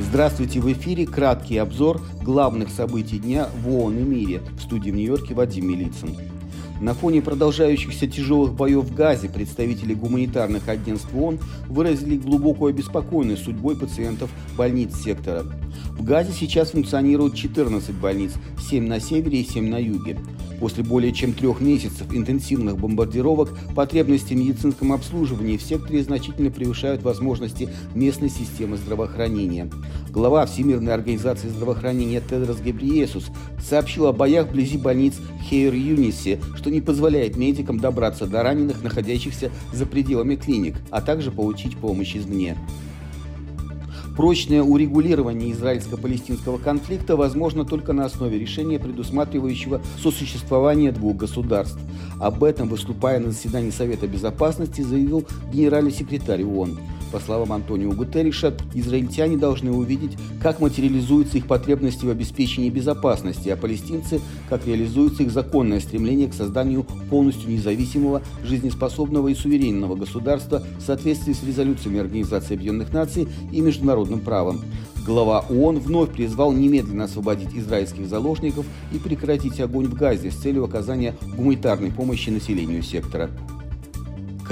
Здравствуйте, в эфире краткий обзор главных событий дня в ООН и мире. В студии в Нью-Йорке Вадим Милицын. На фоне продолжающихся тяжелых боев в Газе представители гуманитарных агентств ООН выразили глубокую обеспокоенность судьбой пациентов больниц сектора. В Газе сейчас функционируют 14 больниц, 7 на севере и 7 на юге. После более чем трех месяцев интенсивных бомбардировок потребности в медицинском обслуживании в секторе значительно превышают возможности местной системы здравоохранения. Глава Всемирной организации здравоохранения Тедрос Гебриесус сообщил о боях вблизи больниц Хейр-Юнисе, что не позволяет медикам добраться до раненых, находящихся за пределами клиник, а также получить помощь извне. Прочное урегулирование израильско-палестинского конфликта возможно только на основе решения, предусматривающего сосуществование двух государств. Об этом, выступая на заседании Совета Безопасности, заявил генеральный секретарь ООН. По словам Антонио Гутерриша, израильтяне должны увидеть, как материализуются их потребности в обеспечении безопасности, а палестинцы – как реализуется их законное стремление к созданию полностью независимого, жизнеспособного и суверенного государства в соответствии с резолюциями Организации Объединенных Наций и международным правом. Глава ООН вновь призвал немедленно освободить израильских заложников и прекратить огонь в Газе с целью оказания гуманитарной помощи населению сектора.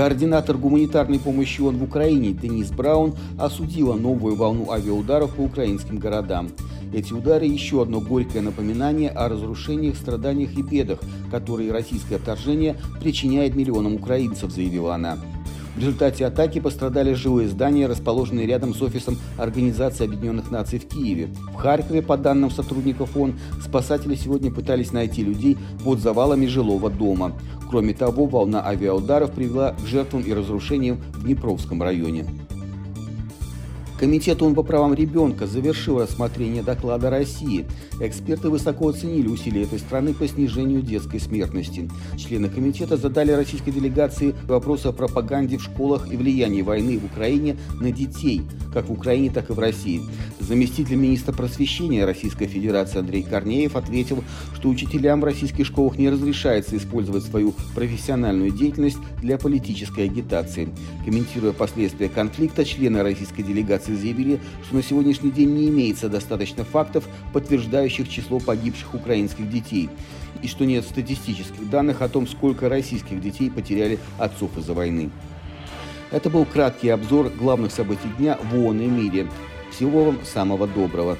Координатор гуманитарной помощи ООН в Украине Денис Браун осудила новую волну авиаударов по украинским городам. Эти удары – еще одно горькое напоминание о разрушениях, страданиях и бедах, которые российское вторжение причиняет миллионам украинцев, заявила она. В результате атаки пострадали жилые здания, расположенные рядом с офисом Организации Объединенных Наций в Киеве. В Харькове, по данным сотрудников ООН, спасатели сегодня пытались найти людей под завалами жилого дома. Кроме того, волна авиаударов привела к жертвам и разрушениям в Днепровском районе. Комитет ООН по правам ребенка завершил рассмотрение доклада России. Эксперты высоко оценили усилия этой страны по снижению детской смертности. Члены комитета задали российской делегации вопросы о пропаганде в школах и влиянии войны в Украине на детей, как в Украине, так и в России. Заместитель министра просвещения Российской Федерации Андрей Корнеев ответил, что учителям в российских школах не разрешается использовать свою профессиональную деятельность для политической агитации. Комментируя последствия конфликта, члены российской делегации заявили, что на сегодняшний день не имеется достаточно фактов, подтверждающих число погибших украинских детей, и что нет статистических данных о том, сколько российских детей потеряли отцов из-за войны. Это был краткий обзор главных событий дня в ООН и мире. Всего вам самого доброго.